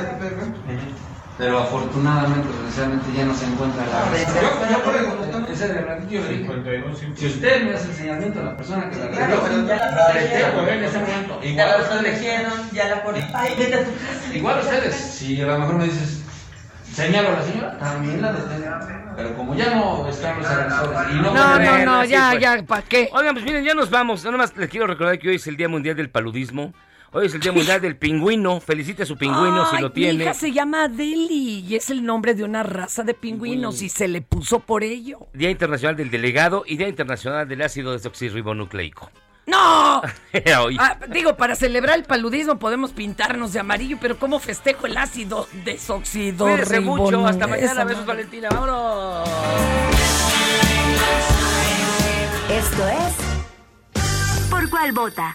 Pero afortunadamente, desgraciadamente, ya no se encuentra la Yo- le digo, 52, Si usted me hace el señalamiento a la persona que la Claro, pero ya la ese Igual la ustedes. ya la casa Igual ustedes. Si a lo mejor me dices, señalo a la señora, también la detengo. Pero como ya no están los agresores y no No, no, no, ya, pues. ya, ¿para qué? Oigan, pues miren, ya nos vamos. Nada más les quiero recordar que hoy es el Día Mundial del Paludismo. Hoy es el Día Mundial del Pingüino. Felicite a su pingüino si lo Mi tiene. hija se llama Adeli y es el nombre de una raza de pingüinos y se le puso por ello. Día Internacional del Delegado y Día Internacional del Ácido Desoxirribonucleico. ¡No! Ah, digo, para celebrar el paludismo podemos pintarnos de amarillo, pero ¿cómo festejo el ácido desoxido? Cuídense mucho. Hasta mañana. Besos? Valentina. Vámonos. Esto es ¿Por cuál vota?